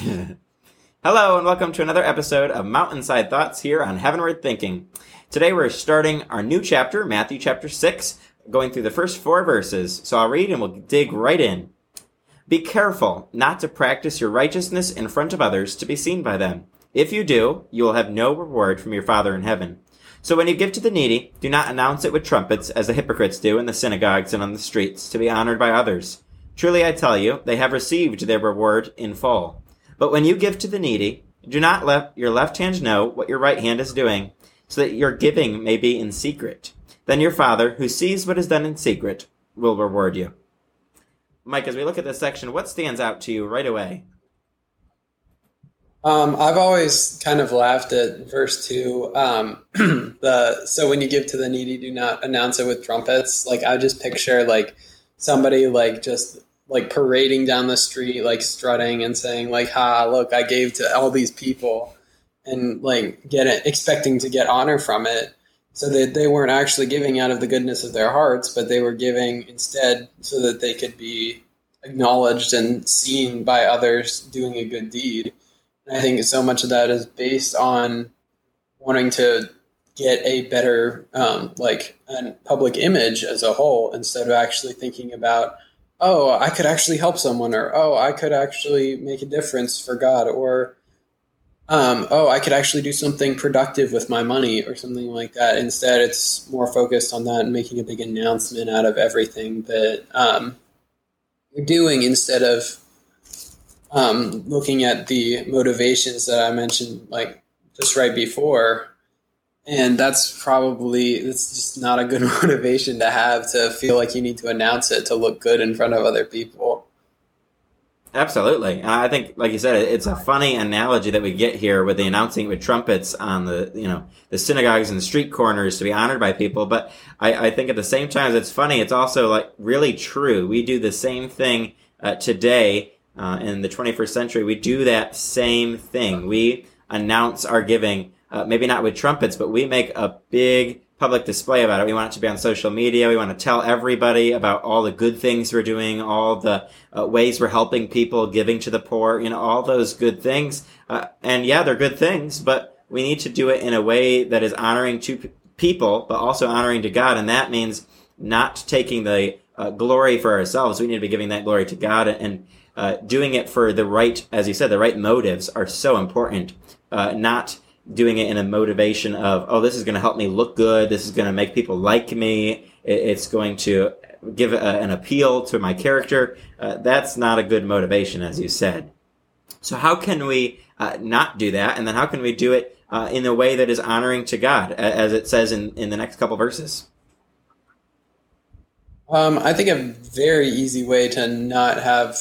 Hello, and welcome to another episode of Mountainside Thoughts here on Heavenward Thinking. Today we're starting our new chapter, Matthew chapter 6, going through the first four verses. So I'll read and we'll dig right in. Be careful not to practice your righteousness in front of others to be seen by them. If you do, you will have no reward from your Father in heaven. So when you give to the needy, do not announce it with trumpets as the hypocrites do in the synagogues and on the streets to be honored by others. Truly I tell you, they have received their reward in full. But when you give to the needy, do not let your left hand know what your right hand is doing, so that your giving may be in secret. Then your Father, who sees what is done in secret, will reward you. Mike, as we look at this section, what stands out to you right away? Um, I've always kind of laughed at verse two. Um, the so when you give to the needy, do not announce it with trumpets. Like I just picture like somebody like just like parading down the street, like strutting and saying like, "Ha, look, I gave to all these people," and like get it, expecting to get honor from it. So that they weren't actually giving out of the goodness of their hearts, but they were giving instead so that they could be acknowledged and seen by others doing a good deed. And I think so much of that is based on wanting to get a better um, like public image as a whole instead of actually thinking about oh i could actually help someone or oh i could actually make a difference for god or um, oh i could actually do something productive with my money or something like that. Instead it's more focused on that and making a big announcement out of everything that um, you're doing instead of um, looking at the motivations that I mentioned, like just right before, and that's probably it's just not a good motivation to have to feel like you need to announce it to look good in front of other people. Absolutely, I think, like you said, it's a funny analogy that we get here with the announcing with trumpets on the you know the synagogues and the street corners to be honored by people. But I, I think at the same time it's funny, it's also like really true. We do the same thing uh, today uh, in the 21st century, we do that same thing. We announce our giving, uh, maybe not with trumpets, but we make a big public display about it. We want it to be on social media. We want to tell everybody about all the good things we're doing, all the uh, ways we're helping people, giving to the poor, you know, all those good things. Uh, and yeah, they're good things, but we need to do it in a way that is honoring to p- people, but also honoring to God. And that means not taking the uh, glory for ourselves. We need to be giving that glory to God and, uh, doing it for the right, as you said, the right motives are so important. Uh, not doing it in a motivation of, oh, this is going to help me look good. This is going to make people like me. It's going to give a, an appeal to my character. Uh, that's not a good motivation, as you said. So how can we uh, not do that? And then how can we do it uh, in a way that is honoring to God, as it says in, in the next couple verses? Um, I think a very easy way to not have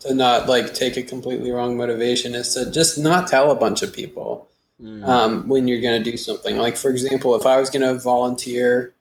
to not like take a completely wrong motivation is to just not tell a bunch of people mm. um, when you're going to do something. Like for example, if I was going to volunteer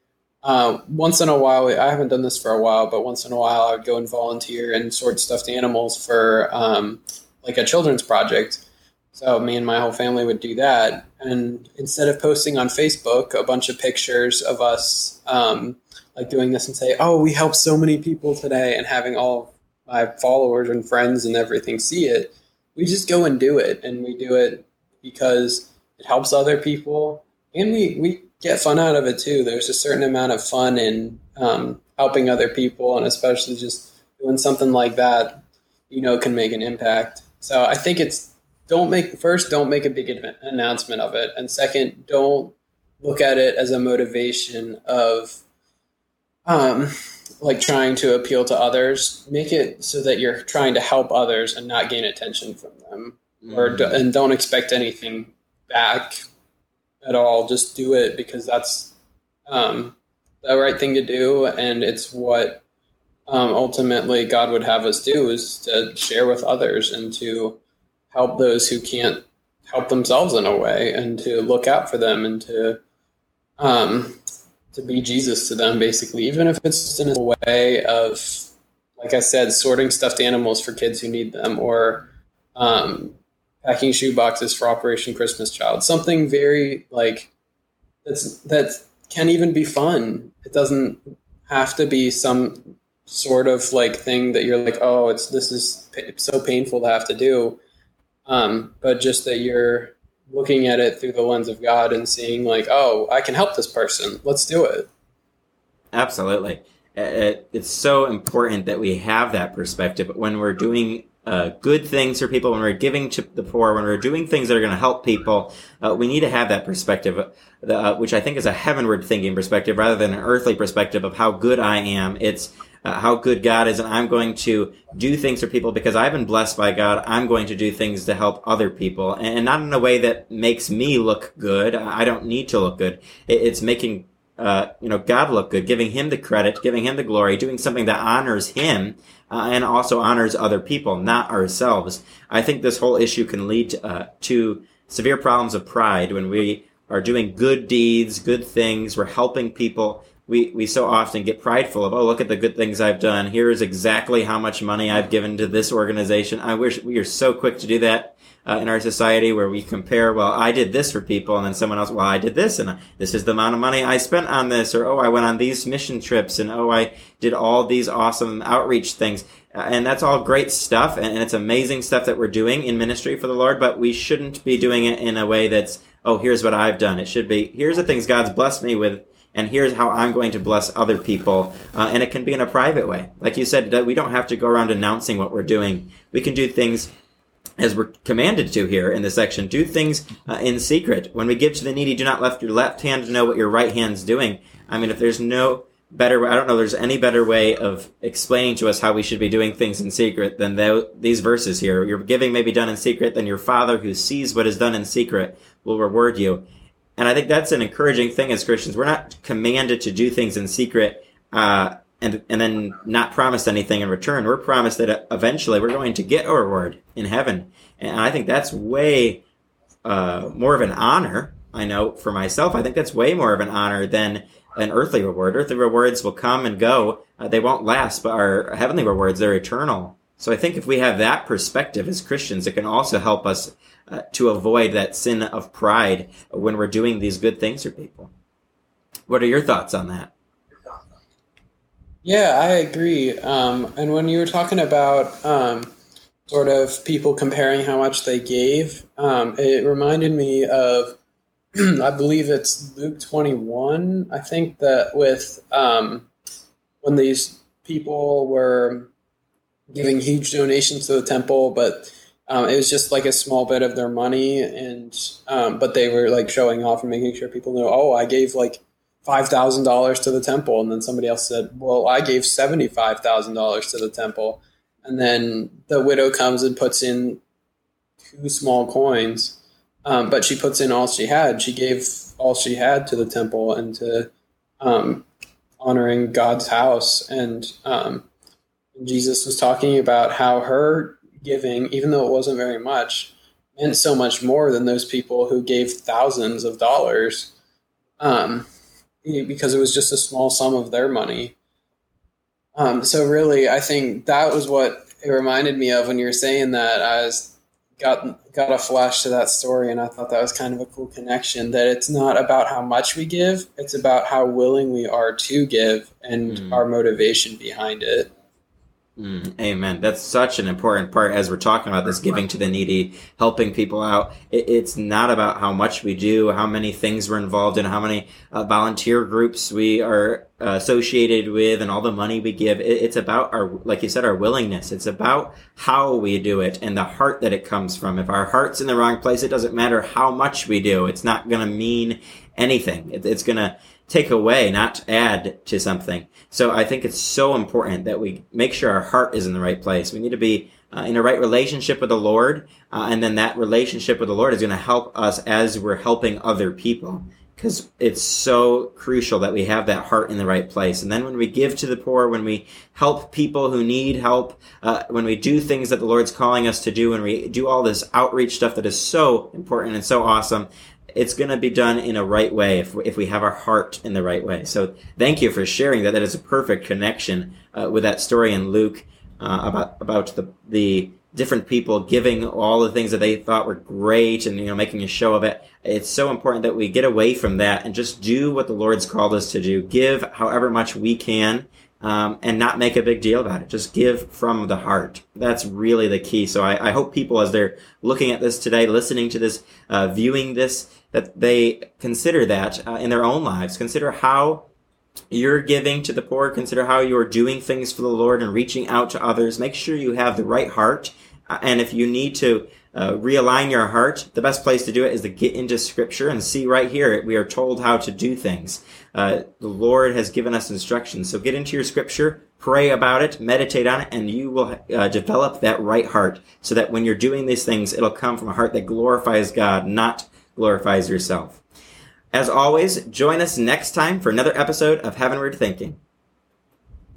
uh, once in a while, I haven't done this for a while, but once in a while I would go and volunteer and sort stuffed animals for um, like a children's project. So me and my whole family would do that, and instead of posting on Facebook a bunch of pictures of us um, like doing this and say, "Oh, we helped so many people today," and having all my followers and friends and everything see it, we just go and do it. And we do it because it helps other people and we, we get fun out of it too. There's a certain amount of fun in um, helping other people and especially just doing something like that, you know, can make an impact. So I think it's don't make first, don't make a big announcement of it. And second, don't look at it as a motivation of, um, like trying to appeal to others, make it so that you're trying to help others and not gain attention from them, mm-hmm. or and don't expect anything back at all. Just do it because that's um, the right thing to do, and it's what um, ultimately God would have us do is to share with others and to help those who can't help themselves in a way, and to look out for them and to um, to be Jesus to them, basically, even if it's in a way of, like I said, sorting stuffed animals for kids who need them, or um, packing shoe boxes for Operation Christmas Child. Something very like that's that can even be fun. It doesn't have to be some sort of like thing that you're like, oh, it's this is so painful to have to do. um, but just that you're looking at it through the lens of God and seeing like, oh, I can help this person. Let's do it. Absolutely. It, it's so important that we have that perspective But when we're doing uh, good things for people, when we're giving to the poor, when we're doing things that are going to help people. Uh, we need to have that perspective, uh, which I think is a heavenward thinking perspective rather than an earthly perspective of how good I am. It's uh, how good God is, and I'm going to do things for people because I've been blessed by God. I'm going to do things to help other people, and not in a way that makes me look good. I don't need to look good. It's making uh, you know, God look good, giving Him the credit, giving Him the glory, doing something that honors Him uh, and also honors other people, not ourselves. I think this whole issue can lead to, uh, to severe problems of pride when we are doing good deeds, good things, we're helping people, we, we so often get prideful of, oh, look at the good things I've done. Here is exactly how much money I've given to this organization. I wish we are so quick to do that uh, in our society where we compare, well, I did this for people, and then someone else, well, I did this, and this is the amount of money I spent on this, or oh, I went on these mission trips, and oh, I did all these awesome outreach things. Uh, and that's all great stuff, and, and it's amazing stuff that we're doing in ministry for the Lord, but we shouldn't be doing it in a way that's, oh, here's what I've done. It should be, here's the things God's blessed me with and here's how I'm going to bless other people. Uh, and it can be in a private way. Like you said, we don't have to go around announcing what we're doing. We can do things as we're commanded to here in this section. Do things uh, in secret. When we give to the needy, do not let your left hand know what your right hand's doing. I mean, if there's no better, I don't know, there's any better way of explaining to us how we should be doing things in secret than these verses here. Your giving may be done in secret, then your Father who sees what is done in secret will reward you. And I think that's an encouraging thing as Christians. We're not commanded to do things in secret uh, and and then not promised anything in return. We're promised that eventually we're going to get a reward in heaven. And I think that's way uh, more of an honor. I know for myself, I think that's way more of an honor than an earthly reward. Earthly rewards will come and go; uh, they won't last. But our heavenly rewards, they're eternal. So I think if we have that perspective as Christians, it can also help us uh, to avoid that sin of pride when we're doing these good things for people. What are your thoughts on that? Yeah, I agree. Um, and when you were talking about um, sort of people comparing how much they gave, um, it reminded me of, I believe it's Luke 21. I think that with um, when these people were giving huge donations to the temple, but um, it was just like a small bit of their money, and um, but they were like showing off and making sure people know. Oh, I gave like five thousand dollars to the temple, and then somebody else said, "Well, I gave seventy five thousand dollars to the temple," and then the widow comes and puts in two small coins, um, but she puts in all she had. She gave all she had to the temple and to um, honoring God's house, and um, Jesus was talking about how her giving, even though it wasn't very much, meant so much more than those people who gave thousands of dollars. Um, because it was just a small sum of their money. Um, so really, I think that was what it reminded me of when you were saying that. I was got got a flash to that story, and I thought that was kind of a cool connection. That it's not about how much we give; it's about how willing we are to give and mm. our motivation behind it. Mm, amen. That's such an important part as we're talking about this giving to the needy, helping people out. It, it's not about how much we do, how many things we're involved in, how many uh, volunteer groups we are uh, associated with, and all the money we give. It, it's about our, like you said, our willingness. It's about how we do it and the heart that it comes from. If our heart's in the wrong place, it doesn't matter how much we do. It's not going to mean anything. It, it's going to take away, not add to something. So I think it's so important that we make sure our heart is in the right place. We need to be uh, in a right relationship with the Lord, uh, and then that relationship with the Lord is going to help us as we're helping other people. Because it's so crucial that we have that heart in the right place. And then when we give to the poor, when we help people who need help, uh, when we do things that the Lord's calling us to do, when we do all this outreach stuff that is so important and so awesome, it's going to be done in a right way if, if we have our heart in the right way. So thank you for sharing that. That is a perfect connection uh, with that story in Luke uh, about about the the different people giving all the things that they thought were great and you know making a show of it. It's so important that we get away from that and just do what the Lord's called us to do. Give however much we can um, and not make a big deal about it. Just give from the heart. That's really the key. So I, I hope people, as they're looking at this today, listening to this, uh, viewing this, that they consider that uh, in their own lives. Consider how you're giving to the poor. Consider how you're doing things for the Lord and reaching out to others. Make sure you have the right heart. And if you need to uh, realign your heart, the best place to do it is to get into Scripture and see right here. We are told how to do things. Uh, the Lord has given us instructions. So get into your Scripture, pray about it, meditate on it, and you will uh, develop that right heart so that when you're doing these things, it'll come from a heart that glorifies God, not glorifies yourself. As always, join us next time for another episode of Heavenward Thinking.